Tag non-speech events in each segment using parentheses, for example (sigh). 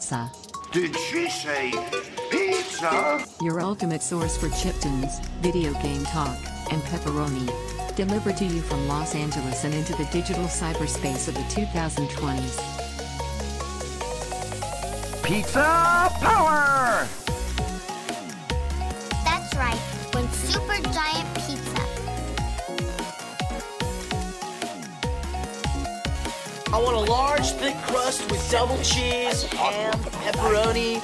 Pizza, Did she say pizza? your ultimate source for chiptunes, video game talk, and pepperoni. Delivered to you from Los Angeles and into the digital cyberspace of the 2020s. Pizza power! I want a large, thick crust with double cheese, ham, pepperoni.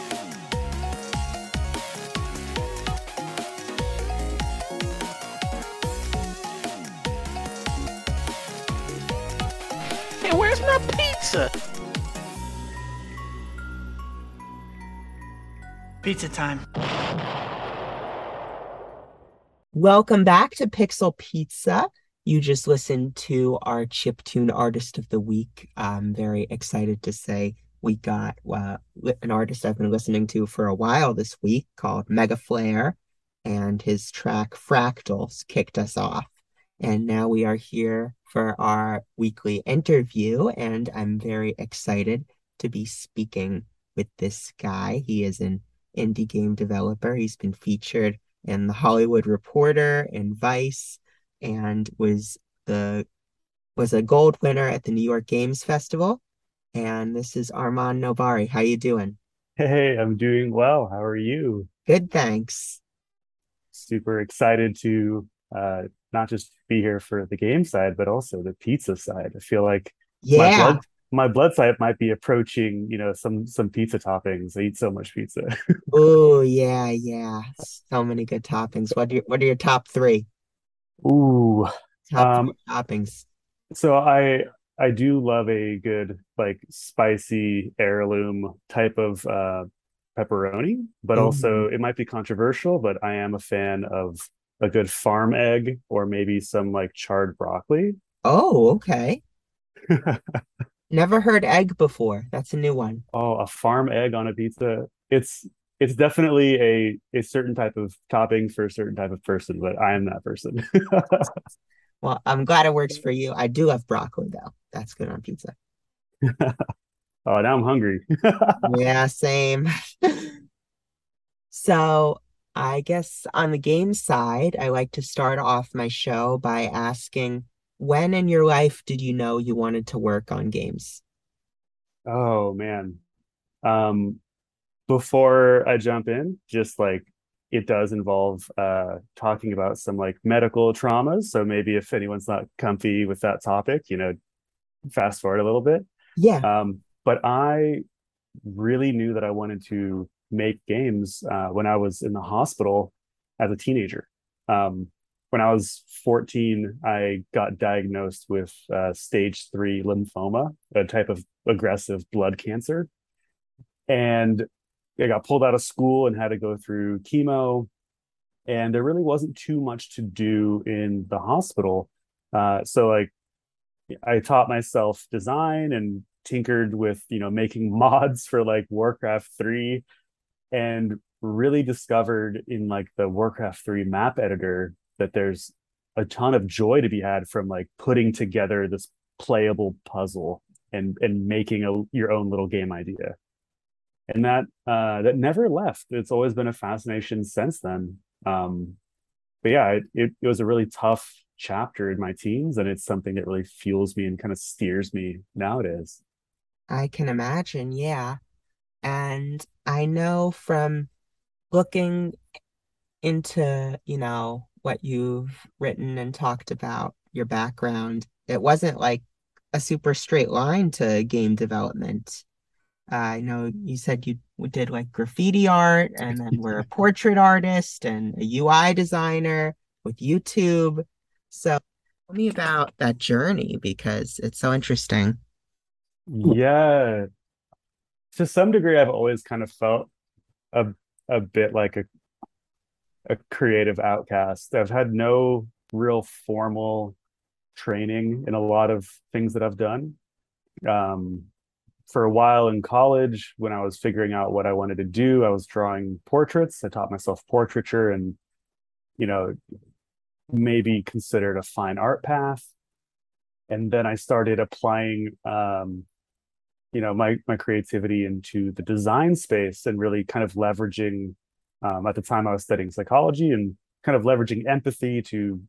Hey, where's my pizza? Pizza time. Welcome back to Pixel Pizza. You just listened to our chip tune artist of the week. I'm very excited to say we got uh, an artist I've been listening to for a while this week called Mega Flare, and his track Fractals kicked us off. And now we are here for our weekly interview, and I'm very excited to be speaking with this guy. He is an indie game developer. He's been featured in The Hollywood Reporter and Vice, and was the was a gold winner at the New York Games Festival. And this is Arman Nobari. How you doing? Hey, I'm doing well. How are you? Good, thanks. Super excited to uh, not just be here for the game side, but also the pizza side. I feel like my blood my blood type might be approaching, you know, some some pizza toppings. I eat so much pizza. (laughs) oh yeah, yeah. So many good toppings. What are your, what are your top three? Ooh. Top Um, toppings. So I I do love a good like spicy heirloom type of uh pepperoni, but also it might be controversial, but I am a fan of a good farm egg or maybe some like charred broccoli. Oh, okay. (laughs) Never heard egg before. That's a new one. Oh, a farm egg on a pizza. It's it's definitely a a certain type of topping for a certain type of person, but I am that person. (laughs) Well, I'm glad it works for you. I do love broccoli though. That's good on pizza. (laughs) Oh, now I'm hungry. (laughs) Yeah, same. So, I guess on the game side, I like to start off my show by asking, when in your life did you know you wanted to work on games? Oh man. Um, before I jump in, just like it does involve uh talking about some like medical traumas. So maybe if anyone's not comfy with that topic, you know, fast forward a little bit. Yeah. Um, but I really knew that I wanted to make games uh, when I was in the hospital as a teenager. Um, when I was 14, I got diagnosed with uh, stage three lymphoma, a type of aggressive blood cancer. And I got pulled out of school and had to go through chemo. And there really wasn't too much to do in the hospital. Uh, so, like, I taught myself design and tinkered with, you know, making (laughs) mods for like Warcraft 3 and really discovered in like the Warcraft 3 map editor that there's a ton of joy to be had from like putting together this playable puzzle and and making a your own little game idea. And that uh that never left. It's always been a fascination since then. Um but yeah, it, it, it was a really tough chapter in my teens and it's something that really fuels me and kind of steers me nowadays. I can imagine, yeah. And I know from looking into, you know, what you've written and talked about, your background, it wasn't like a super straight line to game development. Uh, I know you said you did like graffiti art and then were a portrait artist and a UI designer with YouTube. So tell me about that journey because it's so interesting. Yeah. To some degree, I've always kind of felt a a bit like a a creative outcast. I've had no real formal training in a lot of things that I've done. Um, for a while in college, when I was figuring out what I wanted to do, I was drawing portraits. I taught myself portraiture and, you know, maybe considered a fine art path. And then I started applying um, you know my my creativity into the design space and really kind of leveraging um, at the time I was studying psychology and kind of leveraging empathy to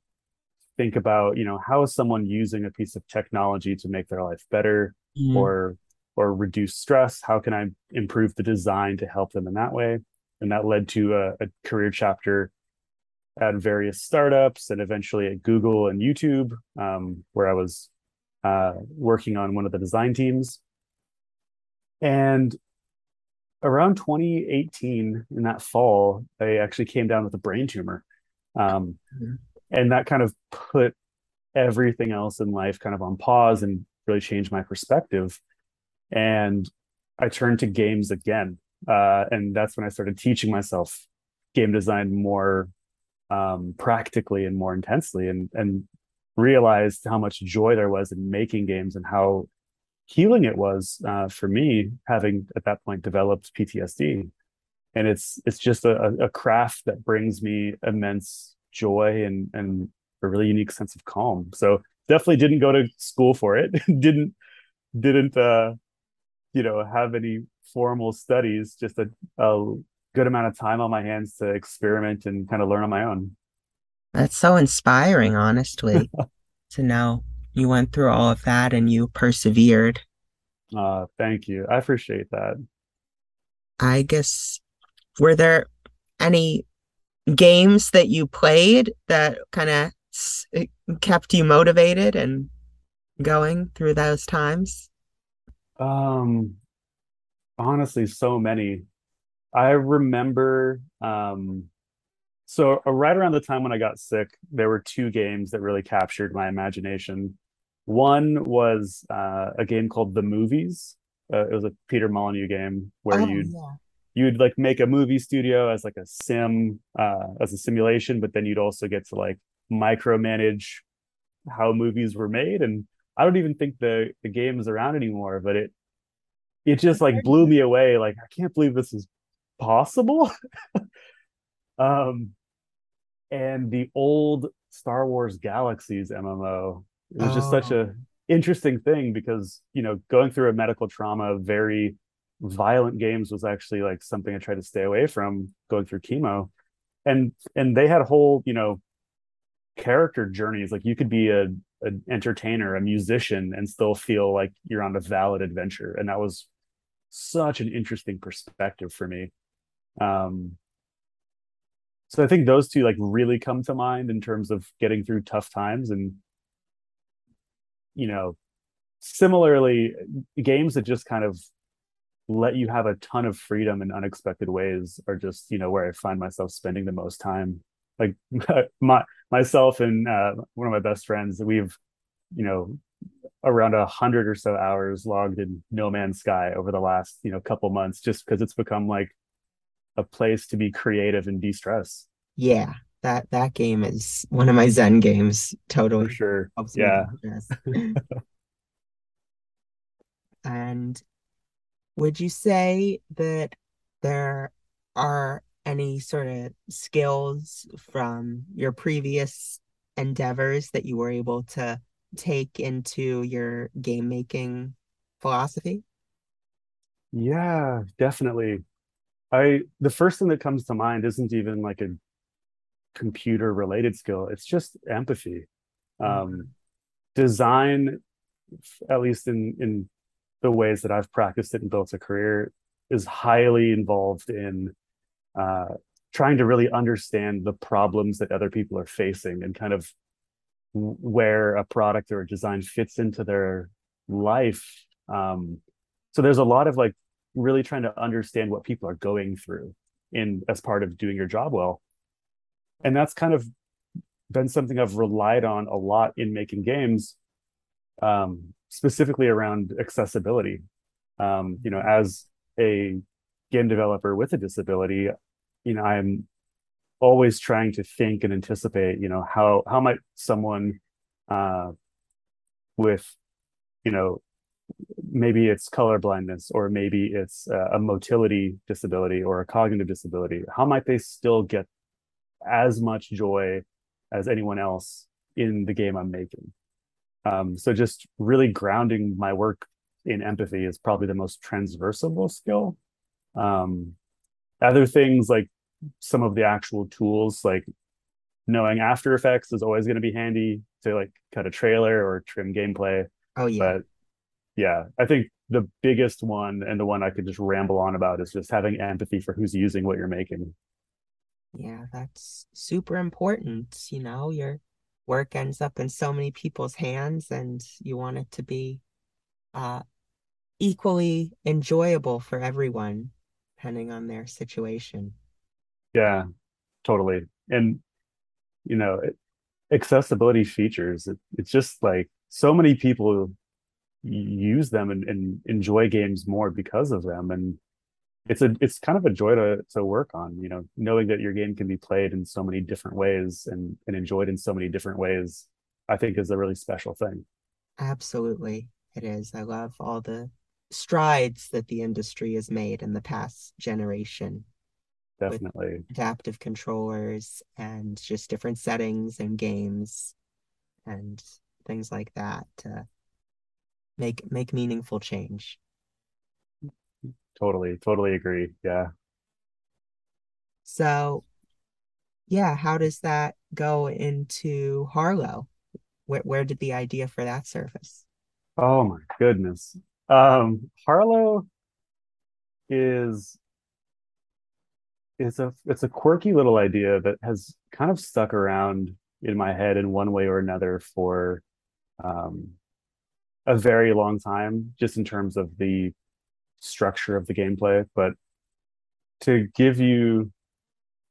think about you know how is someone using a piece of technology to make their life better mm. or or reduce stress how can i improve the design to help them in that way? And that led to a, a career chapter at various startups and eventually at google and youtube um, where i was uh, working on one of the design teams. And around 2018 in that fall i actually came down with a brain tumor. Um, mm-hmm. and that kind of put everything else in life kind of on pause and really changed my perspective and i turned to games again uh, and that's when i started teaching myself game design more um, practically and more intensely and and realized how much joy there was in making games and how healing it was uh, for me having at that point developed ptsd and it's it's just a, a craft that brings me immense joy and and a really unique sense of calm. So definitely didn't go to school for it. (laughs) didn't didn't uh you know have any formal studies. Just a, a good amount of time on my hands to experiment and kind of learn on my own. That's so inspiring, honestly, (laughs) to know you went through all of that and you persevered. Uh, thank you. I appreciate that. I guess were there any games that you played that kind of kept you motivated and going through those times? Um, honestly, so many. I remember, um, so uh, right around the time when I got sick, there were two games that really captured my imagination. One was uh, a game called The Movies. Uh, it was a Peter Molyneux game where oh, you'd yeah you'd like make a movie studio as like a sim uh, as a simulation but then you'd also get to like micromanage how movies were made and i don't even think the the game is around anymore but it it just like blew me away like i can't believe this is possible (laughs) um and the old star wars galaxies mmo it was just such a oh. interesting thing because you know going through a medical trauma very violent games was actually like something I tried to stay away from going through chemo. And and they had whole, you know, character journeys. Like you could be a an entertainer, a musician, and still feel like you're on a valid adventure. And that was such an interesting perspective for me. Um so I think those two like really come to mind in terms of getting through tough times and you know similarly games that just kind of let you have a ton of freedom in unexpected ways are just you know where i find myself spending the most time like (laughs) my myself and uh, one of my best friends we've you know around a hundred or so hours logged in no man's sky over the last you know couple months just because it's become like a place to be creative and de-stress. Yeah that that game is one of my zen games. Totally For sure. yeah. (laughs) and would you say that there are any sort of skills from your previous endeavors that you were able to take into your game making philosophy? Yeah, definitely. I the first thing that comes to mind isn't even like a computer related skill. It's just empathy. Mm-hmm. Um design at least in in the ways that I've practiced it and built a career is highly involved in uh, trying to really understand the problems that other people are facing and kind of where a product or a design fits into their life. Um, so there's a lot of like really trying to understand what people are going through in as part of doing your job well. And that's kind of been something I've relied on a lot in making games. Um, specifically around accessibility. Um, you know, as a game developer with a disability, you know, I'm always trying to think and anticipate, you know, how how might someone uh, with, you know, maybe it's color blindness or maybe it's a motility disability or a cognitive disability, how might they still get as much joy as anyone else in the game I'm making? Um, so just really grounding my work in empathy is probably the most transversable skill. Um, other things like some of the actual tools, like knowing After Effects is always going to be handy to like cut a trailer or trim gameplay. Oh yeah. But yeah, I think the biggest one and the one I could just ramble on about is just having empathy for who's using what you're making. Yeah, that's super important. You know, your work ends up in so many people's hands and you want it to be uh equally enjoyable for everyone, depending on their situation. Yeah, totally. And you know, it, accessibility features, it, it's just like so many people use them and, and enjoy games more because of them. And it's a it's kind of a joy to to work on you know knowing that your game can be played in so many different ways and and enjoyed in so many different ways i think is a really special thing absolutely it is i love all the strides that the industry has made in the past generation definitely. adaptive controllers and just different settings and games and things like that to make make meaningful change. Totally totally agree. Yeah. So yeah how does that go into harlow? Where, where did the idea for that surface? Oh my goodness. Um harlow is it's a it's a quirky little idea that has kind of stuck around in my head in one way or another for um a very long time just in terms of the structure of the gameplay, but to give you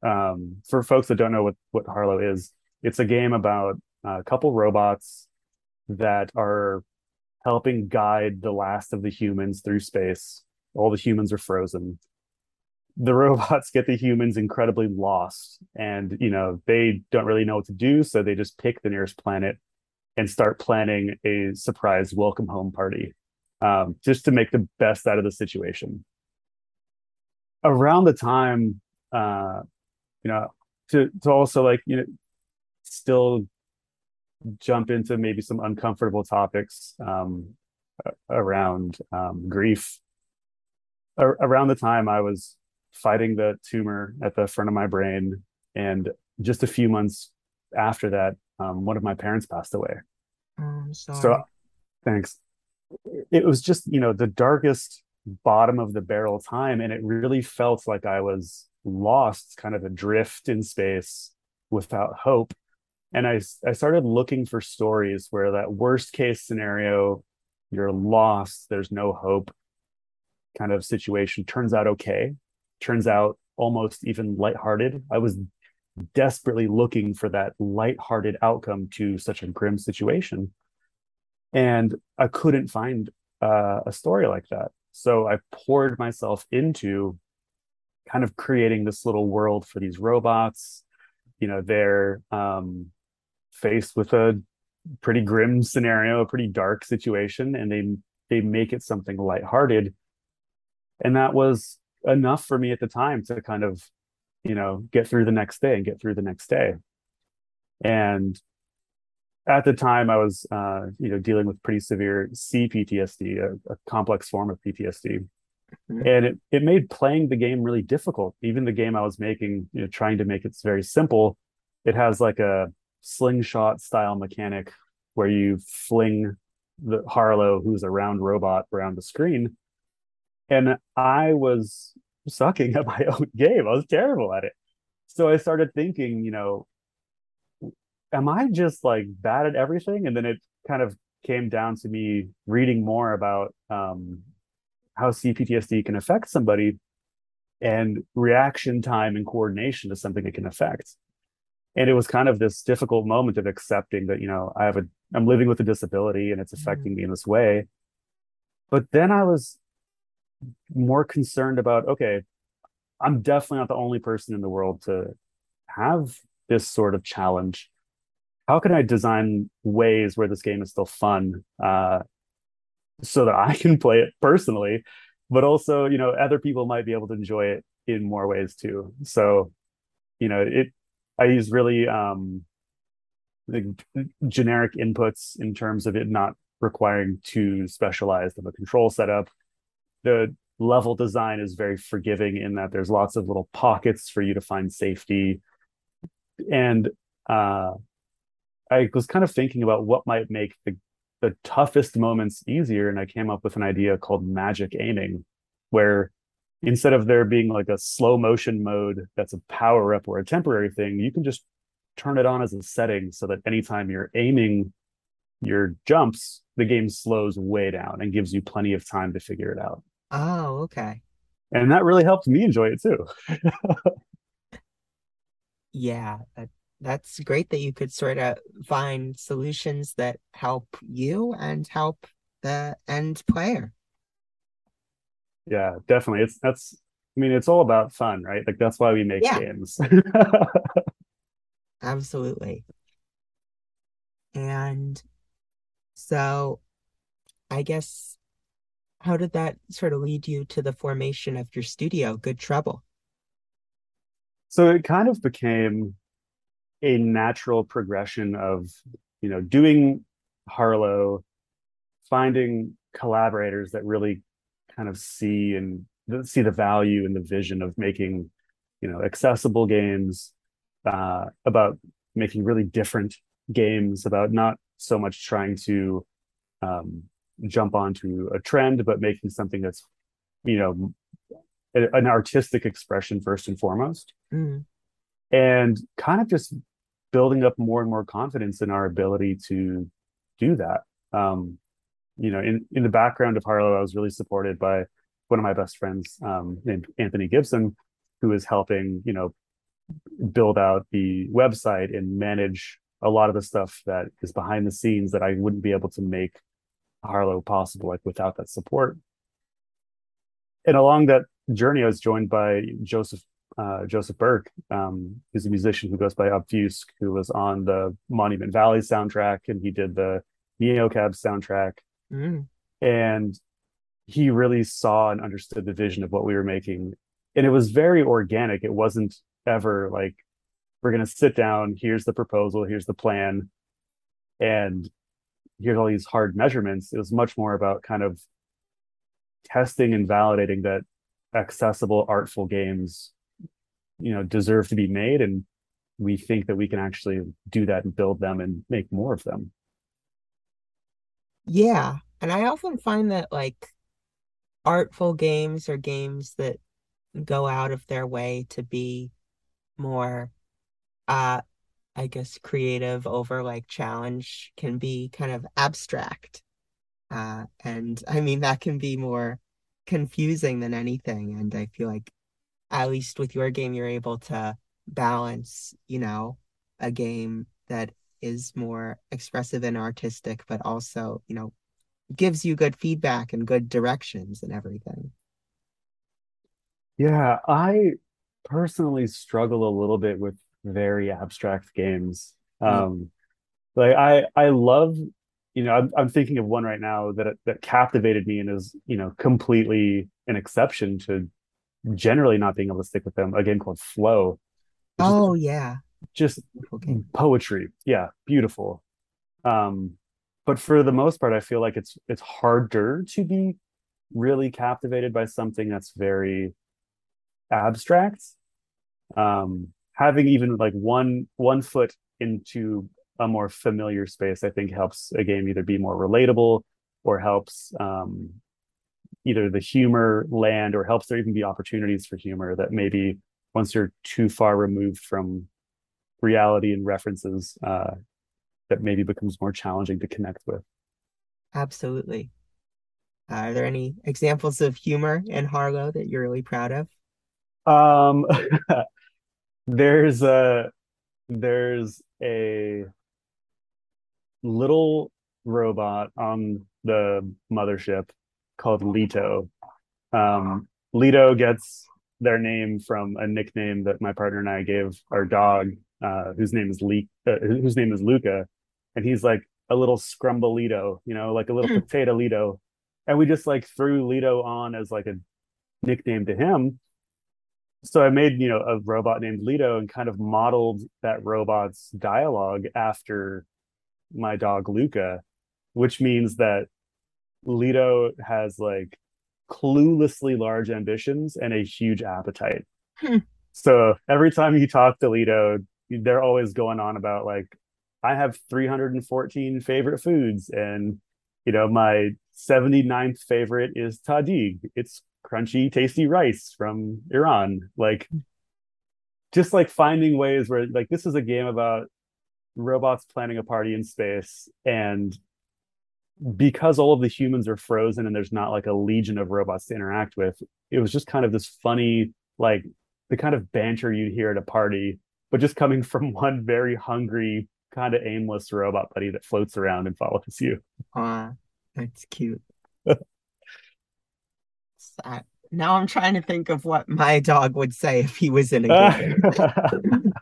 um, for folks that don't know what what Harlow is, it's a game about a couple robots that are helping guide the last of the humans through space. All the humans are frozen. The robots get the humans incredibly lost, and you know they don't really know what to do, so they just pick the nearest planet and start planning a surprise welcome home party um, just to make the best out of the situation. Around the time, uh, you know, to to also like you know, still jump into maybe some uncomfortable topics um, around um, grief. Ar- around the time I was fighting the tumor at the front of my brain, and just a few months after that, um, one of my parents passed away. Oh. So, thanks. It was just you know the darkest bottom of the barrel time. And it really felt like i was lost kind of adrift in space without hope. And i i started looking for stories where that worst case scenario you're lost there's no hope kind of situation turns out okay turns out almost even lighthearted i was desperately looking for that lighthearted outcome to such a grim situation and I couldn't find uh, a story like that. So I poured myself into kind of creating this little world for these robots. You know, they're um, faced with a pretty grim scenario, a pretty dark situation, and they they make it something lighthearted. And that was enough for me at the time to kind of, you know, get through the next day and get through the next day. And at the time I was uh, you know dealing with pretty severe CPTSD, a, a complex form of PTSD. Mm-hmm. And it, it made playing the game really difficult. Even the game I was making, you know, trying to make it very simple, it has like a slingshot style mechanic where you fling the Harlow, who's a round robot, around the screen. And I was sucking at my (laughs) own game. I was terrible at it. So I started thinking, you know, am I just like bad at everything? And then it kind of came down to me reading more about um, how CPTSD can affect somebody and reaction time and coordination to something it can affect. And it was kind of this difficult moment of accepting that, you know, I have a, I'm living with a disability and it's affecting mm-hmm. me in this way. But then I was more concerned about, okay, I'm definitely not the only person in the world to have this sort of challenge how can I design ways where this game is still fun uh, so that I can play it personally, but also, you know, other people might be able to enjoy it in more ways too. So, you know, it, I use really um, the generic inputs in terms of it not requiring too specialized of a control setup. The level design is very forgiving in that there's lots of little pockets for you to find safety. And uh, I was kind of thinking about what might make the the toughest moments easier, and I came up with an idea called magic aiming, where instead of there being like a slow motion mode that's a power up or a temporary thing, you can just turn it on as a setting so that anytime you're aiming your jumps, the game slows way down and gives you plenty of time to figure it out. Oh, okay. And that really helped me enjoy it too. (laughs) Yeah, that, that's great that you could sort of find solutions that help you and help the end player. yeah, definitely. It's that's I mean, it's all about fun, right? Like that's why we make Yeah. games. (laughs) Absolutely. And so I guess how did that sort of lead you to the formation of your studio, Good Trouble? so it kind of became a natural progression of you know doing harlow finding collaborators that really kind of see and see the value and the vision of making you know accessible games uh, about making really different games about not so much trying to um, jump onto a trend but making something that's you know a- an artistic expression first and foremost Mm, and kind of just building up more and more confidence in our ability to do that. Um, you know, in in the background of Harlow, I was really supported by one of my best friends um, named Anthony Gibson, who is helping you know build out the website and manage a lot of the stuff that is behind the scenes that I wouldn't be able to make Harlow possible like without that support. And along that journey, I was joined by Joseph uh, Joseph Burke, um, who's a musician who goes by Obfusc, who was on the Monument Valley soundtrack, and he did the Neocab soundtrack. mm, And he really saw and understood the vision of what we were making, and it was very organic. It wasn't ever like we're going to sit down. Here's the proposal. Here's the plan, and here's all these hard measurements. It was much more about kind of testing and validating that accessible, artful games you know deserve to be made and we think that we can actually do that and build them and make more of them Yeah, and I often find that like artful games or games that go out of their way to be more uh I guess creative over like challenge can be kind of abstract. Uh and I mean that can be more confusing than anything and I feel like at least with your game you're able to balance, you know, a game that is more expressive and artistic but also, you know, gives you good feedback and good directions and everything. yeah i personally struggle a little bit with very abstract games. Um like i i love you know I'm, I'm thinking of one right now that that captivated me and is you know completely an exception to generally not being able to stick with them a game called flow. Which is Oh yeah. just poetry. Yeah beautiful. Um but for the most part i feel like it's it's harder to be really captivated by something that's very abstract. Um having even like one one foot into a more familiar space i think helps a game either be more relatable or helps um either the humor land or helps there even be opportunities for humor that maybe once you're too far removed from reality and references uh, that maybe becomes more challenging to connect with. Absolutely. Are there any examples of humor in Harlow that you're really proud of? Um, (laughs) there's a there's a little robot on the mothership called Leto. Um, Leto gets their name from a nickname that my partner and I gave our dog, uh, whose name is Le- uh, whose name is Luca, and he's like a little scrumbalito, you know, like a little potato Lito, and we just like threw Leto on as like a nickname to him. So I made you know a robot named Leto and kind of modeled that robot's dialogue after my dog Luca, which means that Leto has like cluelessly large ambitions and a huge appetite. Hmm. So every time you talk to Leto, they're always going on about like, I have 314 favorite foods, and you know, my 79th favorite is tahdig. It's crunchy, tasty rice from Iran. Like just like finding ways where like this is a game about robots planning a party in space and because all of the humans are frozen and there's not like a legion of robots to interact with it was just kind of this funny like the kind of banter you'd hear at a party but just coming (laughs) from one very hungry kind of aimless robot buddy that floats around and follows you Aw, that's cute. (laughs) So, now I'm trying to think of what my dog would say if he was in a (laughs) game.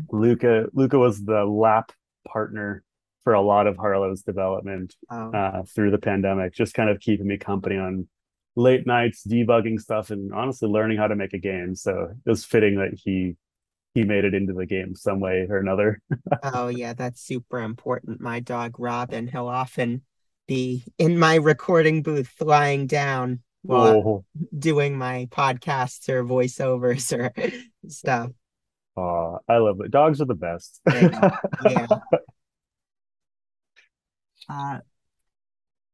(laughs) Luca Luca was the lap partner for a lot of Harlow's development Oh, uh, through the pandemic, just kind of keeping me company on late nights, debugging stuff, and honestly learning how to make a game. So it was fitting that he he made it into the game some way or another. (laughs) oh yeah, that's super important. My dog Robin, he'll often be in my recording booth lying down while Oh, doing my podcasts or voiceovers or (laughs) stuff. aw, I love it. Dogs are the best. Yeah, yeah. (laughs) Uh,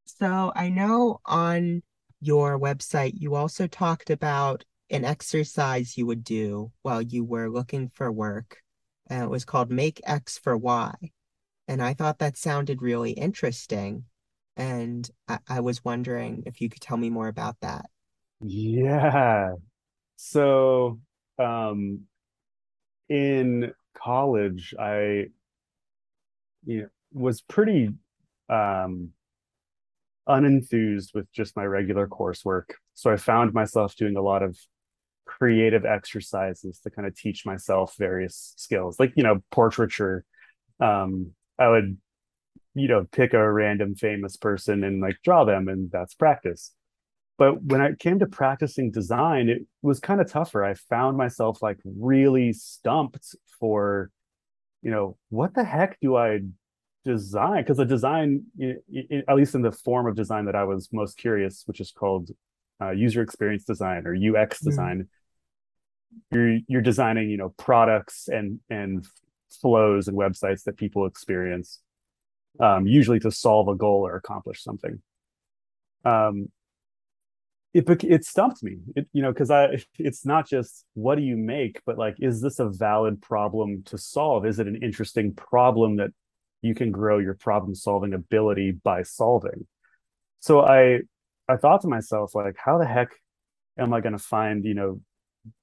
so I know on your website you also talked about an exercise you would do while you were looking for work. And it was called Make X for Y. And I thought that sounded really interesting. And I, I was wondering if you could tell me more about that. Yeah. So, um, in college, I, you know, was pretty um unenthused with just my regular coursework. So I found myself doing a lot of creative exercises to kind of teach myself various skills, like, you know, portraiture. Um, I would, you know, pick a random famous person and like draw them, and that's practice. But when i came to practicing design, it was kind of tougher. I found myself like really stumped for, you know, what the heck do I design? Because the design, i- i- at least in the form of design that I was most curious, which is called uh, user experience design or UX Mm. design, you're you're designing, you know, products and and flows and websites that people experience, um, usually to solve a goal or accomplish something. Um, it it stumped me. It, you know because i (laughs) it's not just what do you make? but like is this a valid problem to solve? Is it an interesting problem that you can grow your problem solving ability by solving? So i i thought to myself like how the heck am i going to find you know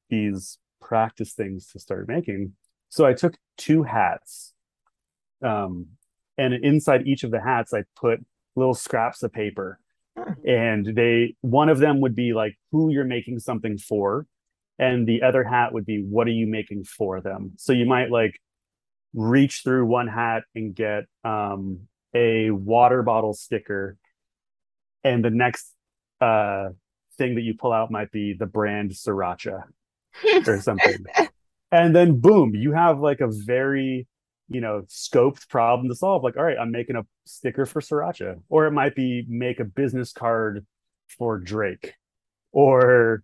these practice things to start making? So i took two hats um and inside each of the hats i put little scraps of paper. And they one of them would be like who you're making something for. And the other hat would be what are you making for them? So you might like reach through one hat and get um a water bottle sticker. And the next uh thing that you pull out might be the brand sriracha or something. (laughs) And then boom you have like a very you know scoped problem to solve like all right i'm making a sticker for sriracha or it might be make a business card for drake or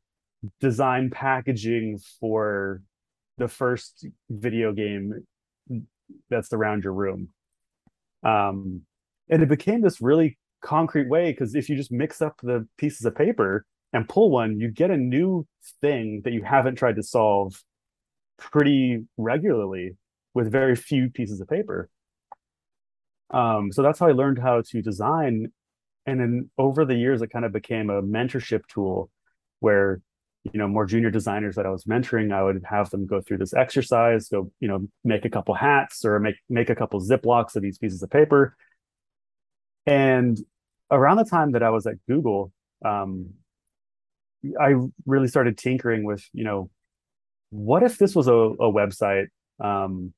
design packaging for the first video game that's around your room. Um and it became this really concrete way because if you just mix up the pieces of paper and pull one you get a new thing that you haven't tried to solve pretty regularly with very few pieces of paper. Um, so that's how I learned how to design. And then over the years, it kind of became a mentorship tool where, you know, more junior designers that I was mentoring, I would have them go through this exercise, go, you know, make a couple hats or make make a couple ziplocs of these pieces of paper. And around the time that I was at Google, um, I really started tinkering with, you know, what if this was a, a website um,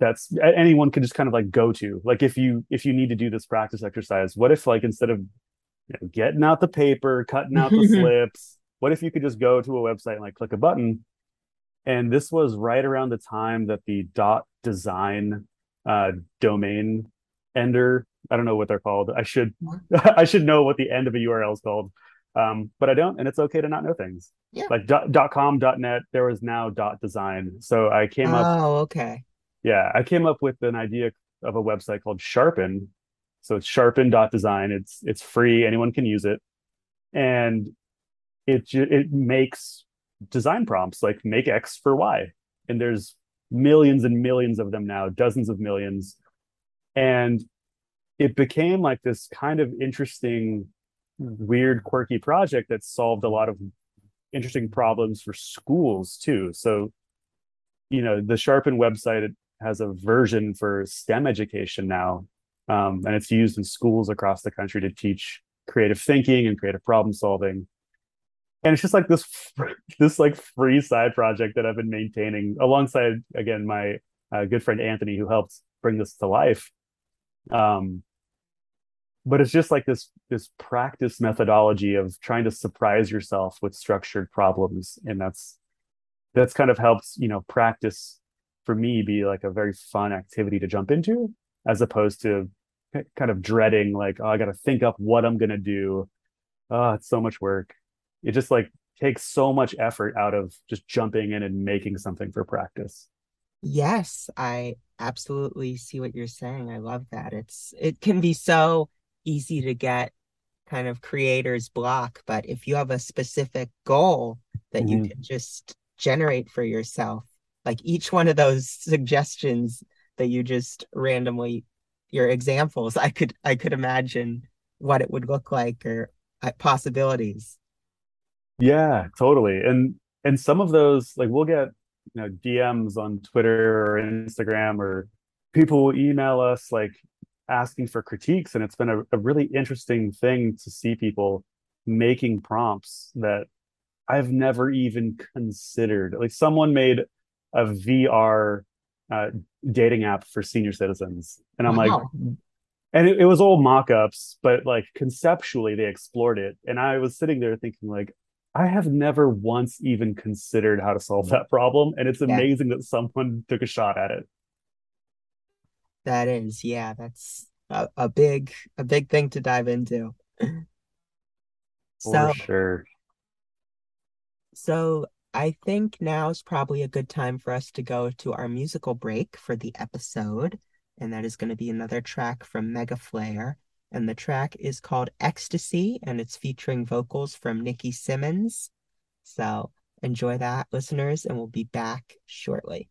that's anyone could just kind of like go to like if you if you need to do this practice exercise what if like instead of you know, getting out the paper cutting out the (laughs) slips what if you could just go to a website and like click a button and this was right around the time that the dot design uh, domain ender. I don't know what they're called. I should (laughs) I should know what the end of a URL is called. Um, but I don't, and it's okay to not know things. Yeah. Like dot, dot com, dot net, there was now dot design. So I came up Oh, okay. Yeah, I came up with an idea of a website called Sharpen. So it's sharpen.design. It's it's free, anyone can use it. And it it makes design prompts like make X for Y. And there's millions and millions of them now, dozens of millions. And it became like this kind of interesting, weird, quirky project that solved a lot of interesting problems for schools too. So, you know, the Sharpen website has a version for STEM education now, um, and it's used in schools across the country to teach creative thinking and creative problem solving. And it's just like this, (laughs) this like free side project that I've been maintaining alongside again my uh, good friend Anthony, who helped bring this to life. Um, but it's just like this this practice methodology of trying to surprise yourself with structured problems, and that's that's kind of helps you know practice for me be like a very fun activity to jump into as opposed to kind of dreading like oh i gotta think up what i'm gonna do oh it's so much work it just like takes so much effort out of just jumping in and making something for practice Yes, I absolutely see what you're saying. I love that. It's it can be so easy to get kind of creator's block, but if you have a specific goal that you Mhm. can just generate for yourself, like each one of those suggestions that you just randomly your examples, I could I could imagine what it would look like or uh, possibilities. Yeah, totally. And and some of those, like we'll get, you know, DMs on Twitter or Instagram, or people will email us like asking for critiques. And it's been a, a really interesting thing to see people making prompts that I've never even considered. Like someone made a VR uh, dating app for senior citizens. And I'm like, and it, it was all mock-ups but like conceptually they explored it and i was sitting there thinking like i have never once even considered how to solve that problem and it's Yeah. amazing that someone took a shot at it That is, yeah, that's a, a big a big thing to dive into. for So sure So I think now is probably a good time for us to go to our musical break for the episode. And that is going to be another track from Mega Flare. And the track is called Ecstasy, and it's featuring vocals from Nikki Simmons. So enjoy that, listeners, and we'll be back shortly.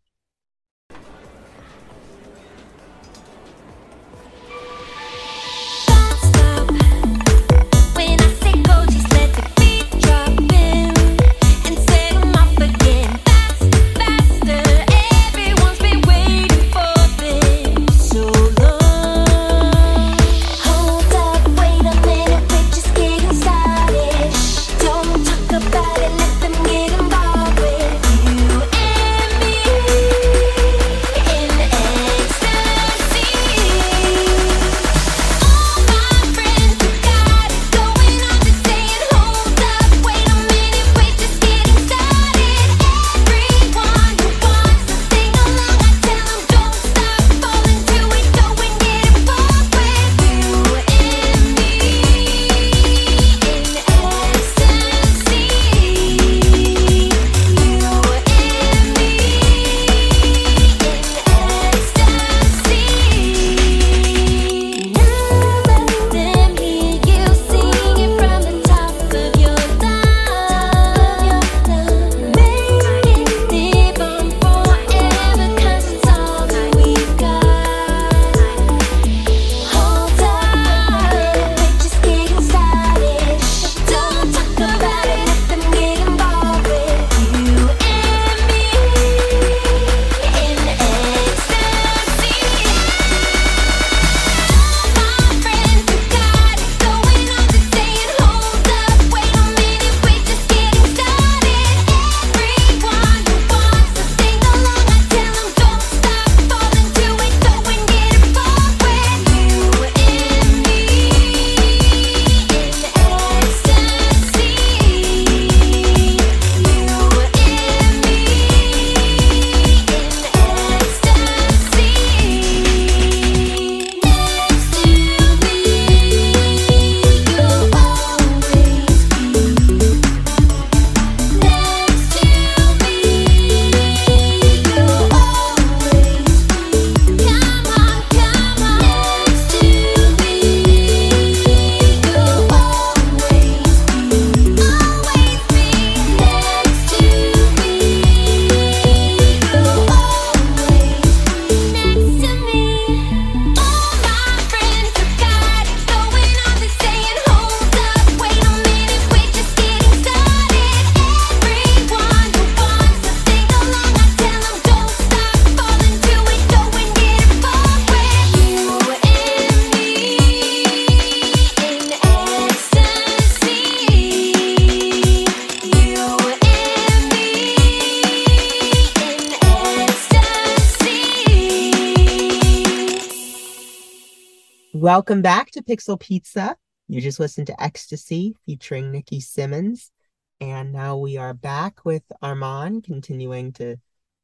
Welcome back to Pixel Pizza. You just listened to Ecstasy featuring Nikki Simmons. And now we are back with Arman continuing to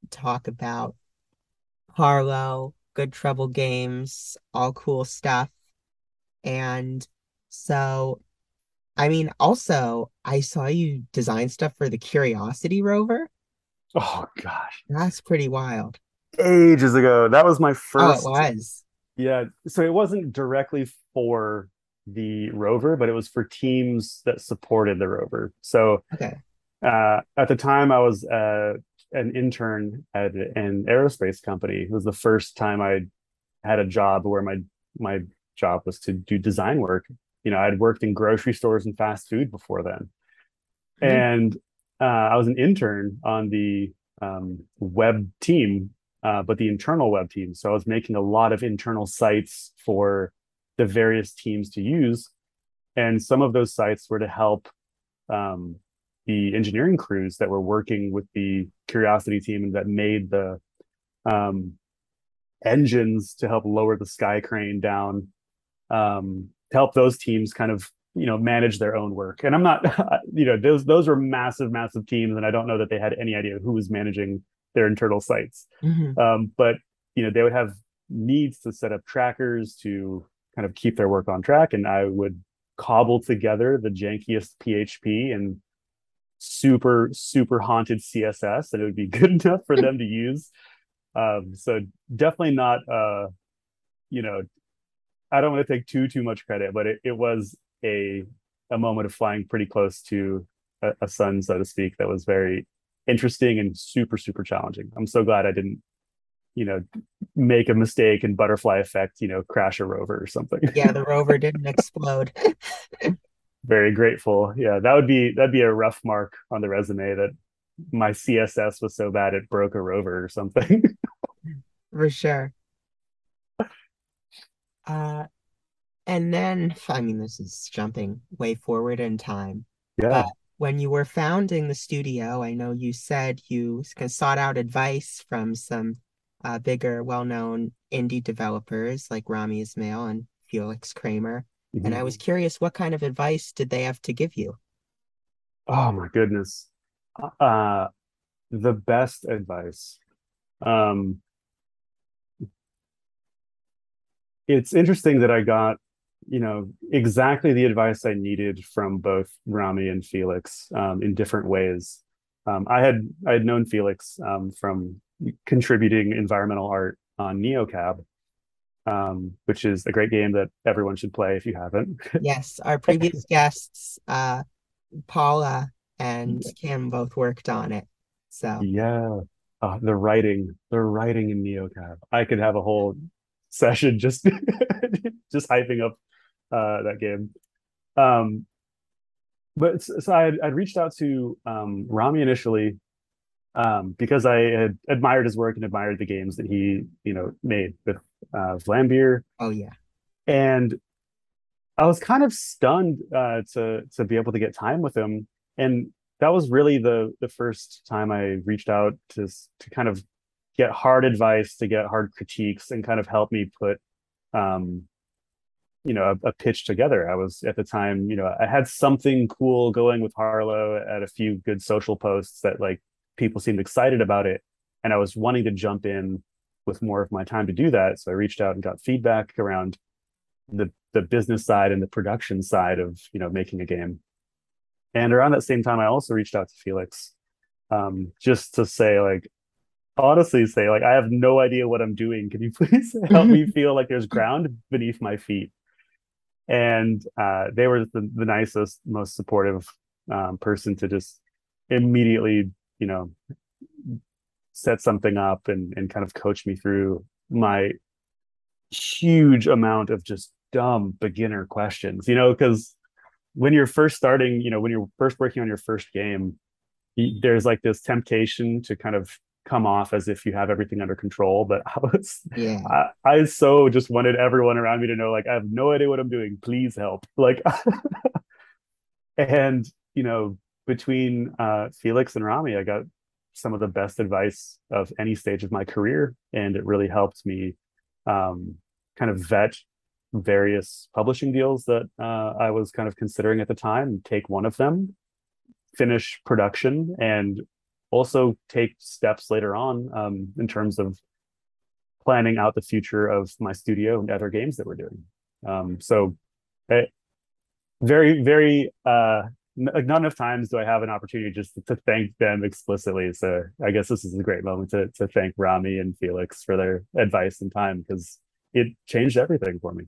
talk about Harlow, Good Trouble games, all cool stuff. And so, I mean, also, I saw you design stuff for the Curiosity rover. Oh gosh, That's pretty wild. ages ago. That was my first. Oh, it was. Yeah, so it wasn't directly for the rover, but it was for teams that supported the rover. So Okay. uh, at the time, I was uh, an intern at an aerospace company. It was the first time I had a job where my my job was to do design work. You know, I'd worked in grocery stores and fast food before then, Mhm. and uh, I was an intern on the um, web team, uh, but the internal web team. So I was making a lot of internal sites for the various teams to use, and some of those sites were to help um, the engineering crews that were working with the Curiosity team and that made the um, engines to help lower the sky crane down um, to help those teams kind of you know manage their own work. And I'm not (laughs) you know those those were massive massive teams, and I don't know that they had any idea who was managing their internal sites. Mhm. Um, but you know they would have needs to set up trackers to kind of keep their work on track, and I would cobble together the jankiest PHP and super super haunted css and it would be (laughs) good enough for them to use um so definitely not uh you know i don't want to take too too much credit but it, it was a a moment of flying pretty close to a, a sun so to speak that was very interesting and super super challenging i'm so glad i didn't you know make a mistake and butterfly effect you know crash a rover or something Yeah, the (laughs) rover didn't explode. very grateful. Yeah, that would be that'd be a rough mark on the resume that my CSS was so bad it broke a rover or something. (laughs) For sure. Uh, and then, I mean, this is jumping way forward in time. yeah. When you were founding the studio, I know you said you sought out advice from some uh, bigger, well-known indie developers like Rami Ismail and Felix Kramer. And I Mhm. was curious, what kind of advice did they have to give you? Oh my goodness. Uh the best advice. Um it's interesting that I got, you know, exactly the advice I needed from both Rami and Felix um, in different ways. Um, I had I had known Felix um, from contributing environmental art on NeoCab, um, which is a great game that everyone should play if you haven't. (laughs) Yes, our previous guests, uh, Paula and Kim both worked on it. So Yeah. Uh, the writing, the writing in NeoCab. I could have a whole session just (laughs) just hyping up uh that game. Um but so I I'd reached out to um Rami initially um because I had admired his work and admired the games that he, you know, made with uh Vlambeer oh yeah. and I was kind of stunned uh, to to be able to get time with him, and that was really the the first time I reached out to to kind of get hard advice, to get hard critiques, and kind of help me put, um, you know, a, a pitch together. I was at the time, you know, I had something cool going with Harlow, at a few good social posts that like people seemed excited about it, and I was wanting to jump in with more of my time to do that. So I reached out and got feedback around the the business side and the production side of you know making a game and around that same time i also reached out to felix um just to say like honestly say like i have no idea what i'm doing can you (laughs) please help me (laughs) feel like there's ground beneath my feet and uh they were the, the nicest most supportive um, person to just immediately you know set something up and and kind of coach me through my huge amount of just dumb beginner questions, you know, because when you're first starting, you know, when you're first working on your first game, there's like this temptation to kind of come off as if you have everything under control. But (laughs) I was, Yeah. I, I so just wanted everyone around me to know, like, I have no idea what I'm doing. Please help. (laughs) Like, and, you know, between uh, Felix and Rami, I got some of the best advice of any stage of my career. And it really helped me um, kind of vet various publishing deals that uh, I was kind of considering at the time, take one of them, finish production, and also take steps later on um, in terms of planning out the future of my studio and other games that we're doing. Um, so, eh, very, very, uh, like not enough times do I have an opportunity just to, to thank them explicitly. So, I guess this is a great moment to to thank Rami and Felix for their advice and time because it changed everything for me.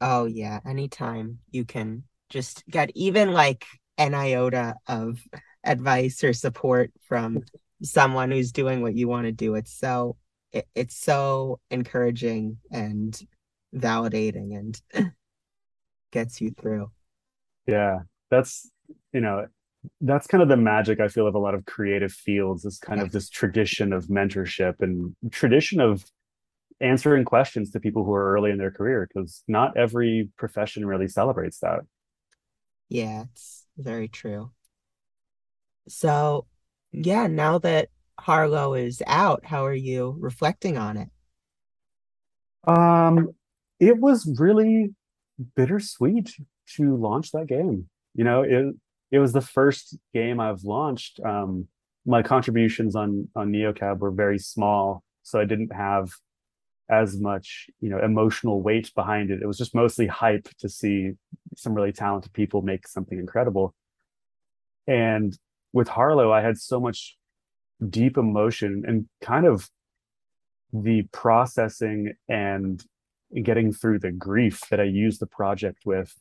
Oh yeah, anytime you can just get even like an iota of advice or support from someone who's doing what you want to do. It's so it, it's so encouraging and validating and (clears throat) gets you through. Yeah, that's you know, that's kind of the magic I feel of a lot of creative fields is kind of this tradition of mentorship and tradition of answering questions to people who are early in their career because not every profession really celebrates that. Yeah, it's very true. So, yeah, now that Harlow is out, how are you reflecting on it? Um, it was really bittersweet to launch that game. You know, it it was the first game I've launched. Um, my contributions on on NeoCab were very small, so I didn't have as much, you know, emotional weight behind it. It was just mostly hype to see some really talented people make something incredible. And with Harlow, I had so much deep emotion and kind of the processing and getting through the grief that I used the project with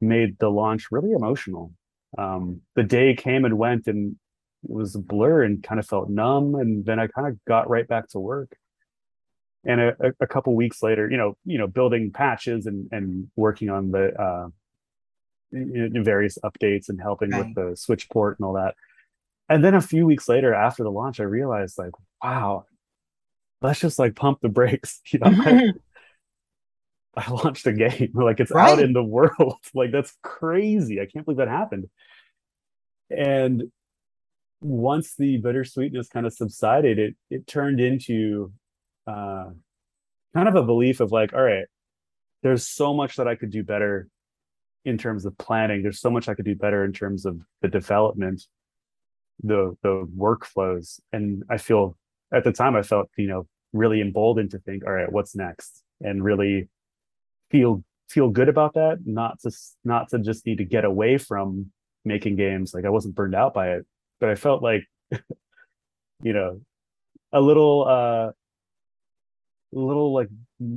made the launch really emotional. Um, the day came and went and it was a blur and kind of felt numb. And then I kind of got right back to work. And a, a, couple weeks later, you know, you know, building patches and and working on the uh, you know, various updates and helping Right. with the switch port and all that. And then a few weeks later, after the launch, I realized like, wow, let's just like pump the brakes. (laughs) You know, I, (laughs) (laughs) I launched a game like it's out in the world. Like that's crazy. I can't believe that happened. And once the bittersweetness kind of subsided, it it turned into uh, kind of a belief of like, all right, there's so much that I could do better in terms of planning. There's so much I could do better in terms of the development, the the workflows. And I feel at the time I felt, you know, really emboldened to think, all right, what's next? And really feel feel good about that, not to not to just need to get away from making games. Like I wasn't burned out by it, but I felt like, (laughs) you know, a little uh a little like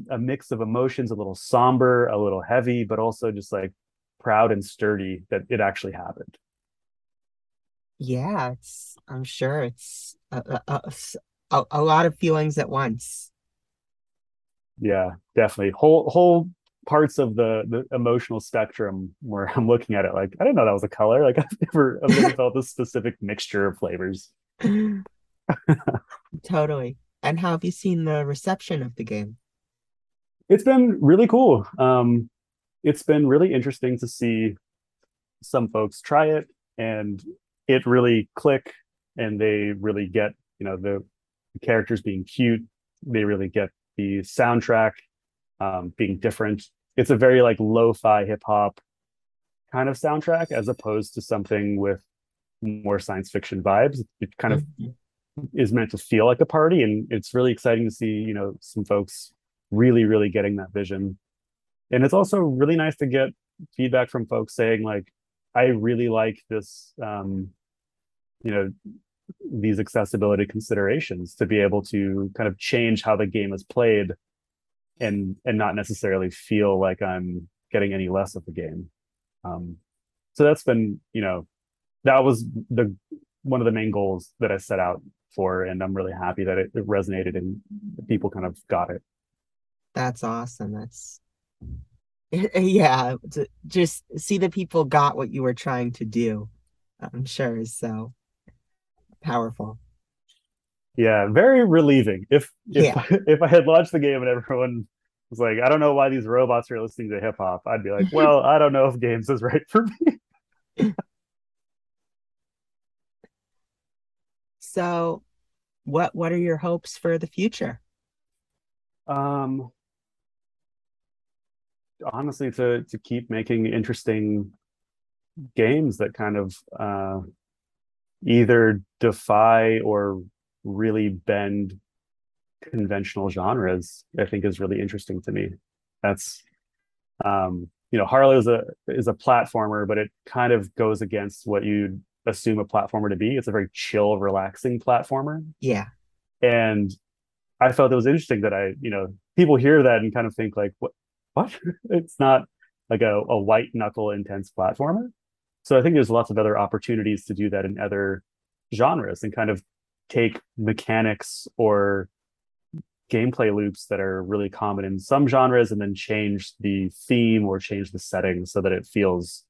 a mix of emotions, a little somber, a little heavy, but also just like proud and sturdy that it actually happened. Yeah, it's I'm sure it's a, a, a, a lot of feelings at once. Yeah, definitely. Whole whole parts of the the emotional spectrum where I'm looking at it like I didn't know that was a color. Like (laughs) I've never I've never felt this specific mixture of flavors. (laughs) Totally. And how have you seen the reception of the game? It's been really cool. Um, it's been really interesting to see some folks try it and it really click and they really get, you know, the, the characters being cute. They really get the soundtrack um, being different. It's a very like lo-fi hip hop kind of soundtrack as opposed to something with more science fiction vibes. It kind of Mhm. is meant to feel like a party and it's really exciting to see you know some folks really really getting that vision and it's also really nice to get feedback from folks saying like i really like this um you know these accessibility considerations to be able to kind of change how the game is played and and not necessarily feel like i'm getting any less of the game um so that's been you know that was the one of the main goals that I set out for, and I'm really happy that it, it resonated and people kind of got it. That's awesome. That's (laughs) yeah, to just see that people got what you were trying to do, I'm sure is so powerful. Yeah, very relieving. If if Yeah. (laughs) if I had launched the game and everyone was like, I don't know why these robots are listening to hip hop, I'd be like, well, (laughs) I don't know if games is right for me. So, what what are your hopes for the future? Um, honestly to to keep making interesting games that kind of uh, either defy or really bend conventional genres. I think is really interesting to me. That's um, you know, Harlow is a is a platformer, but it kind of goes against what you'd assume a platformer to be. It's a very chill, relaxing platformer, Yeah. and I felt it was interesting that I, you know, people hear that and kind of think like, what, what? (laughs) it's not like a, a white knuckle intense platformer. So I think there's lots of other opportunities to do that in other genres and kind of take mechanics or gameplay loops that are really common in some genres and then change the theme or change the setting so that it feels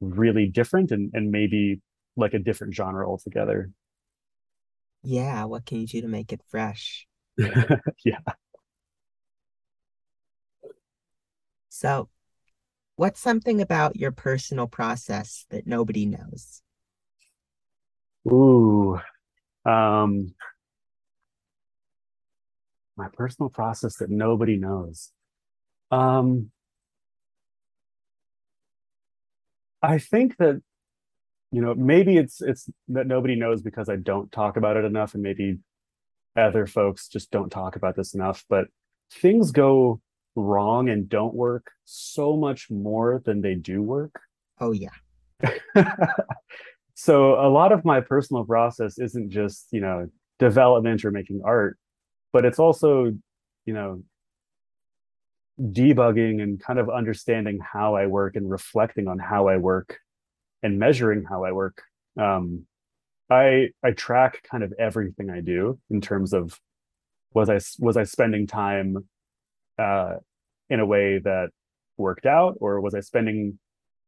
really different and, and maybe like a different genre altogether. Yeah. What can you do to make it fresh? (laughs) yeah. So, what's something about your personal process that nobody knows? Ooh. Um, my personal process that nobody knows. Um, I think that, you know, maybe it's it's that nobody knows because I don't talk about it enough, and maybe other folks just don't talk about this enough, but things go wrong and don't work so much more than they do work. Oh, yeah. (laughs) so a lot of my personal process isn't just you know development or making art but it's also you know debugging and kind of understanding how i work and reflecting on how i work and measuring how i work um i i track kind of everything i do in terms of was i was i spending time uh in a way that worked out? Or was i spending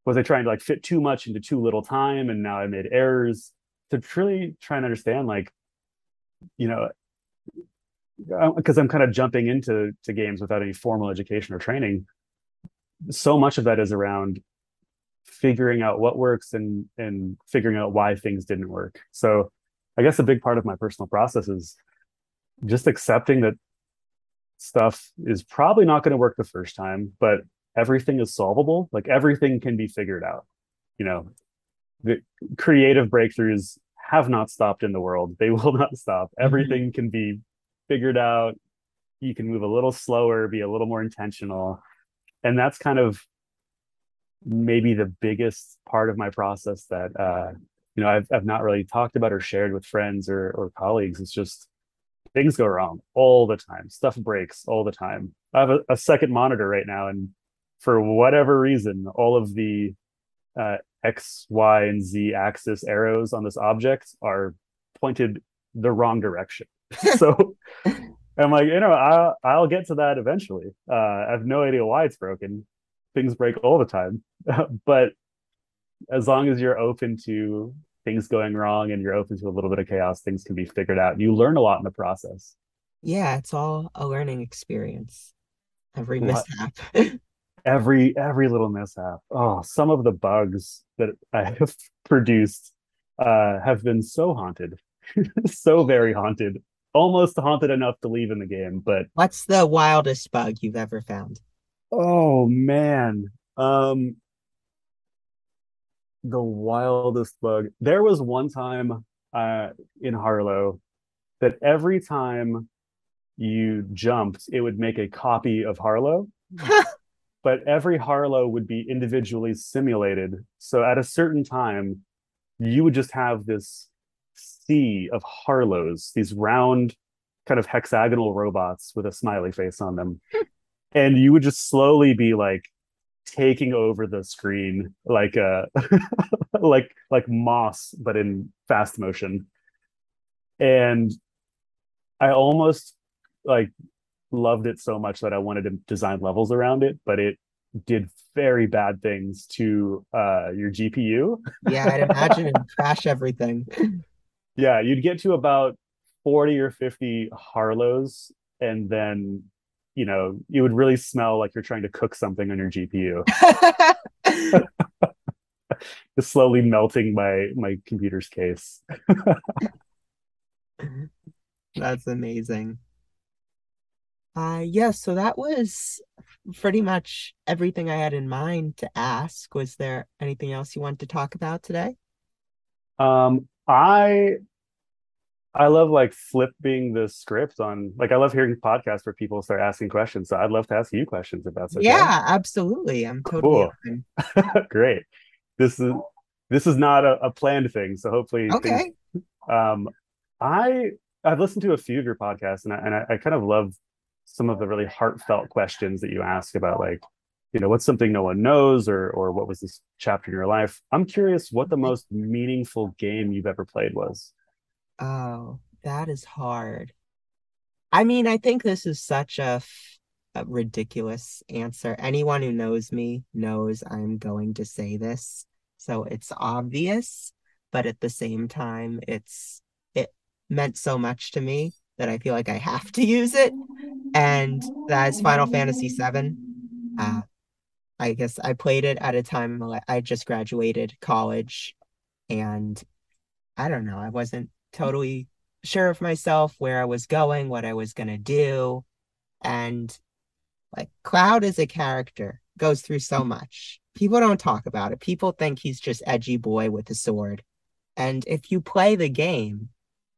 was I trying to like fit too much into too little time and now I made errors? To truly try and understand like you know uh, because I'm kind of jumping into to games without any formal education or training. So much of that is around figuring out what works and and figuring out why things didn't work. So I guess a big part of my personal process is just accepting that stuff is probably not going to work the first time but everything is solvable. Like everything can be figured out. You know the creative breakthroughs have not stopped in the world. They (laughs) will not stop. Everything can be figured out. You can move a little slower be a little more intentional. And that's kind of maybe the biggest part of my process that uh you know I've, I've not really talked about or shared with friends or or colleagues. It's just things go wrong all the time stuff breaks all the time i have a, a second monitor right now and for whatever reason, all of the uh, X, Y, and Z axis arrows on this object are pointed the wrong direction. (laughs) so I'm like, you know, I'll, I'll get to that eventually. Uh, I have no idea why it's broken. Things break all the time. (laughs) but as long as you're open to things going wrong and you're open to a little bit of chaos, things can be figured out. You learn a lot in the process. Yeah, it's all a learning experience. Every mishap. (laughs) every every little mishap oh some of the bugs that (laughs) i have produced uh have been so haunted (laughs) so very haunted almost haunted enough to leave in the game but What's the wildest bug you've ever found? oh man um the wildest bug there was one time uh in harlow that every time you jumped it would make a copy of harlow (laughs) but every Harlow would be individually simulated. So at a certain time, you would just have this sea of Harlows, these round, kind of hexagonal robots with a smiley face on them. (laughs) and you would just slowly be like taking over the screen like uh (laughs) like like moss but in fast motion and i almost like loved it so much that I wanted to design levels around it, but it did very bad things to uh, your GPU. Yeah, I'd imagine it'd (laughs) crash everything. Yeah, you'd get to about 40 or 50 Harlows, and then you know, you would really smell like you're trying to cook something on your GPU. (laughs) (laughs) Just slowly melting my my computer's case. That's amazing. Uh yeah, so that was pretty much everything I had in mind to ask. Was there anything else you wanted to talk about today? Um, I I love like flipping the script on like I love hearing podcasts where people start asking questions. So I'd love to ask you questions if that's okay. Yeah, absolutely. I'm totally Cool. (laughs) Great. This is this is not a, a planned thing, so hopefully things- Okay. um I I've listened to a few of your podcasts and I, and I, I kind of love some of the really heartfelt questions that you ask about like you know what's something no one knows or or what was this chapter in your life i'm curious what the most meaningful game you've ever played was Oh, that is hard. I mean, I think this is such a, f- a ridiculous answer. Anyone who knows me knows I'm going to say this. So it's obvious, but at the same time, it's it meant so much to me that I feel like I have to use it. And that is Final Fantasy VII. Uh, I guess I played it at a time I just graduated college and I don't know, I wasn't totally sure of myself, where I was going, what I was gonna do. And like Cloud as a character goes through so much. People don't talk about it. People think he's just edgy boy with a sword. And if you play the game,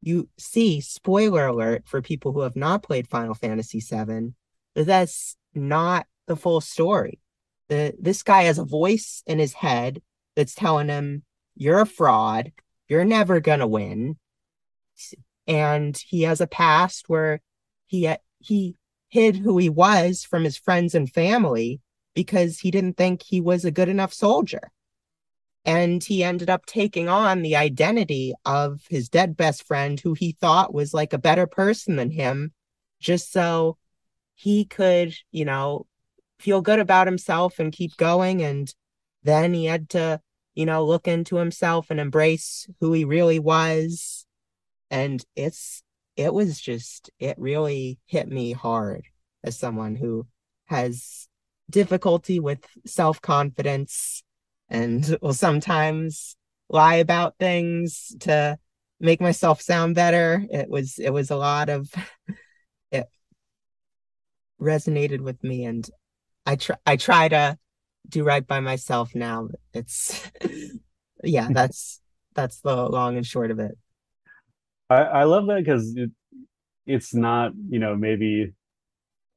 you see, spoiler alert for people who have not played Final Fantasy VII, that's not the full story. The this guy has a voice in his head that's telling him, You're a fraud, you're never gonna win and he has a past where he he hid who he was from his friends and family because he didn't think he was a good enough soldier. And he ended up taking on the identity of his dead best friend who he thought was like a better person than him just so he could you know feel good about himself and keep going. And then he had to you know look into himself and embrace who he really was and it's it was just it really hit me hard as someone who has difficulty with self-confidence and (laughs) will sometimes lie about things to make myself sound better. It was it was a lot of (laughs) it resonated with me and i try i try to do right by myself now. It's (laughs) yeah that's that's the long and short of it i i love that because it, it's not you know maybe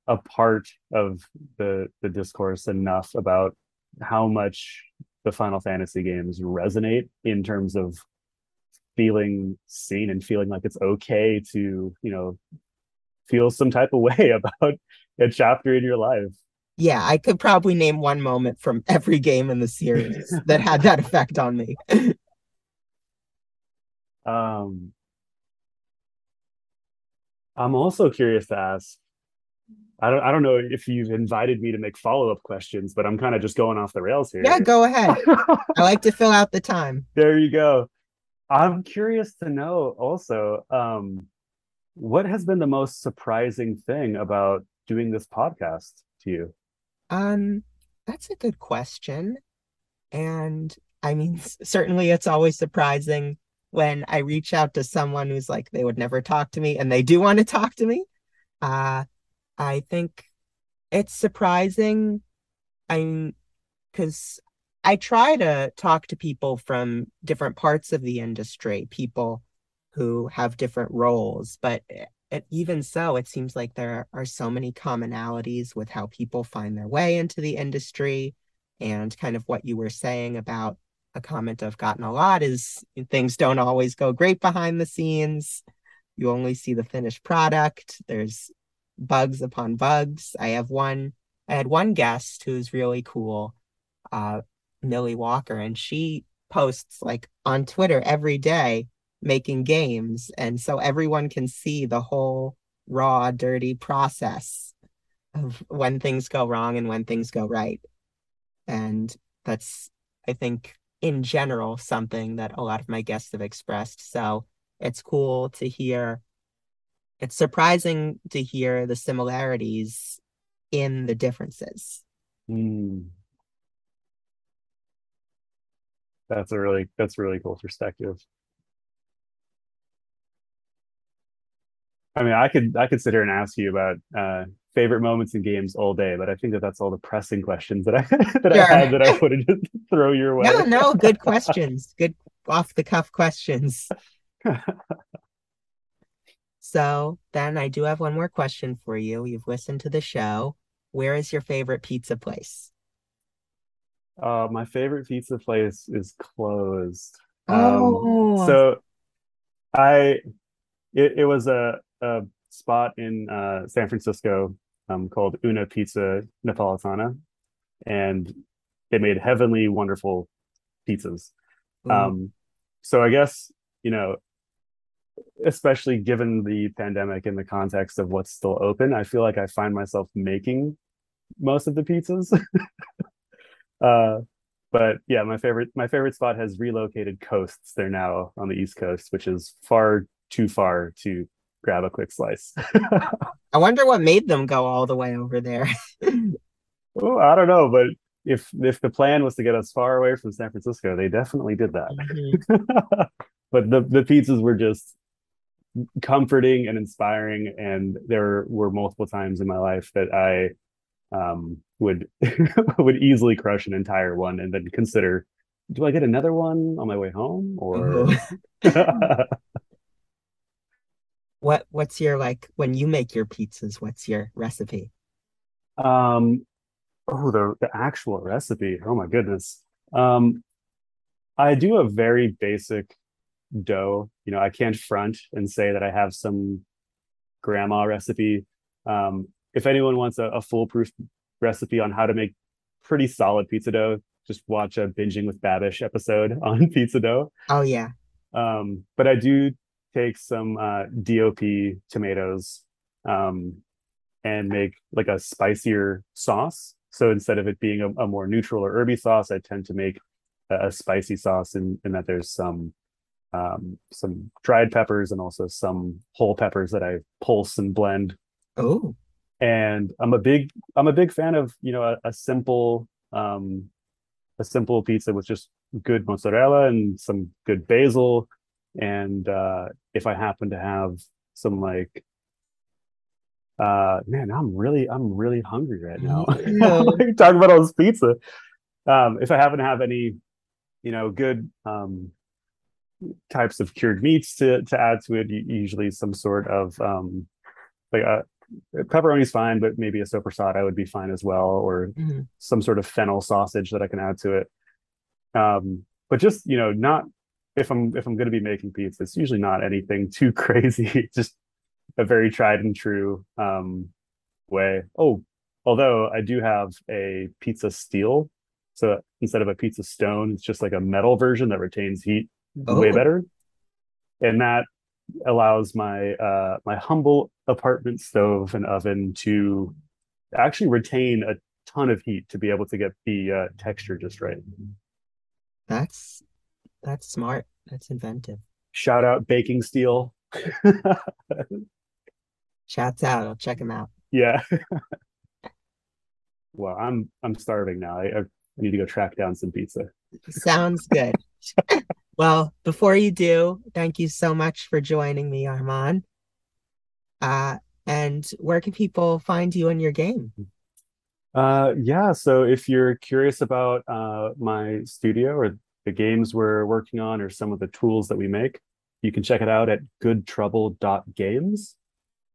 a part of the the discourse enough about how much the final fantasy games resonate in terms of feeling seen and feeling like it's okay to you know feel some type of (laughs) way about a chapter in your life. Yeah i could probably name one moment from every game in the series that had that (laughs) effect on me. Um i'm also curious to ask I don't I don't know if you've invited me to make follow-up questions, but I'm kind of just going off the rails here. yeah go ahead (laughs) i like to fill out the time there you go. I'm curious to know also, um, what has been the most surprising thing about doing this podcast to you? Um, that's a good question. And I mean, certainly it's always surprising when I reach out to someone who's like they would never talk to me and they do want to (laughs) talk to me. Uh, I think it's surprising. I'm because I try to talk to people from different parts of the industry, people who have different roles, but it, even so, it seems like there are so many commonalities with how people find their way into the industry and kind of what you were saying about a comment I've gotten a lot is things don't always go great behind the scenes. You only see the finished product. There's bugs upon bugs. I have one, I had one guest who's really cool, uh, Millie Walker, and she posts like on Twitter every day making games. And so everyone can see the whole raw, dirty process of when things go wrong and when things go right. And that's, I think, in general, something that a lot of my guests have expressed. So it's cool to hear. It's surprising to hear the similarities in the differences. Hmm. That's a really that's a really cool perspective. I mean, I could I could sit here and ask you about uh, favorite moments in games all day, but I think that that's all the pressing questions that I (laughs) that I Sure. had that I wanted to (laughs) throw your way. No, no, good questions. Good off the cuff questions. (laughs) So then I do have one more question for you. You've listened to the show. Where is your favorite pizza place? Uh, my favorite pizza place is closed. Um, Oh. so I it, it was a, a spot in uh, San Francisco um, called Una Pizza Napolitana, and they made heavenly, wonderful pizzas. Ooh. Um, so I guess, you know, especially given the pandemic in the context of what's still open, I feel like I find myself making most of the pizzas. (laughs) uh, but yeah, my favorite my favorite spot has relocated coasts. They're now on the East Coast, which is far too far to grab a quick slice. (laughs) I wonder what made them go all the way over there. (laughs) oh, I don't know, but if if the plan was to get us far away from San Francisco, they definitely did that. Mhm. (laughs) but the the pizzas were just comforting and inspiring and there were multiple times in my life that i um would would easily crush an entire one and then consider do i get another one on my way home or What what's your like when you make your pizzas, what's your recipe? um oh the the actual recipe. Oh my goodness. Um i do a very basic dough. You know i can't front and say that i have some grandma recipe. Um if anyone wants a, a foolproof recipe on how to make pretty solid pizza dough just watch a binging with babish episode (laughs) on pizza dough. Oh yeah. um, but I do take some uh, DOP tomatoes um, and make like a spicier sauce. So instead of it being a, a more neutral or herby sauce, I tend to make a, a spicy sauce in, in that there's some um, some dried peppers and also some whole peppers that I pulse and blend. Oh. And I'm a big I'm a big fan of you know a, a simple um, a simple pizza with just good mozzarella and some good basil and uh if i happen to have some like uh man i'm really i'm really hungry right now Yeah. (laughs) talking about all this pizza um if i happen to have any you know good um types of cured meats to to add to it usually some sort of um like a pepperoni's fine but maybe a soppressata would be fine as well or Mhm. some sort of fennel sausage that I can add to it. Um, but just you know, not if I'm if I'm going to be making pizza, it's usually not anything (laughs) too crazy. just a very tried and true um, way. Oh, although I do have a pizza steel, so instead of a pizza stone, it's just like a metal version that retains heat way Oh. better, and that allows my uh, my humble apartment stove and oven to actually retain a ton of heat to be able to get the uh, texture just right. That's that's smart. That's inventive. Shout out baking steel. (laughs) Shouts out. I'll check him out. yeah. (laughs) well, I'm I'm starving now. I, I need to go track down some pizza. Sounds good. (laughs) Well, before you do, thank you so much for joining me, Arman. Uh, and where can people find you in your game? Uh, yeah. So if you're curious about uh, my studio or the games we're working on or some of the tools that we make, you can check it out at goodtrouble.games.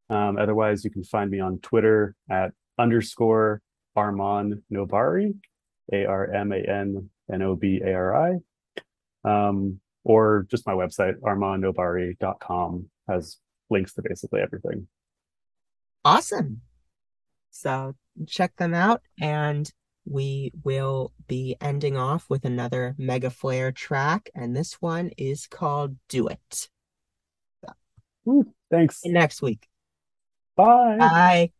Um, otherwise, you can find me on Twitter at underscore Arman Nobari, A R M A N N O B A R I. Um, or just my website, armannobari.com, has links to basically everything. Awesome. So check them out, and we will be ending off with another Mega Flare track, and this one is called Do It. Woo, thanks. Next week. Bye. Bye.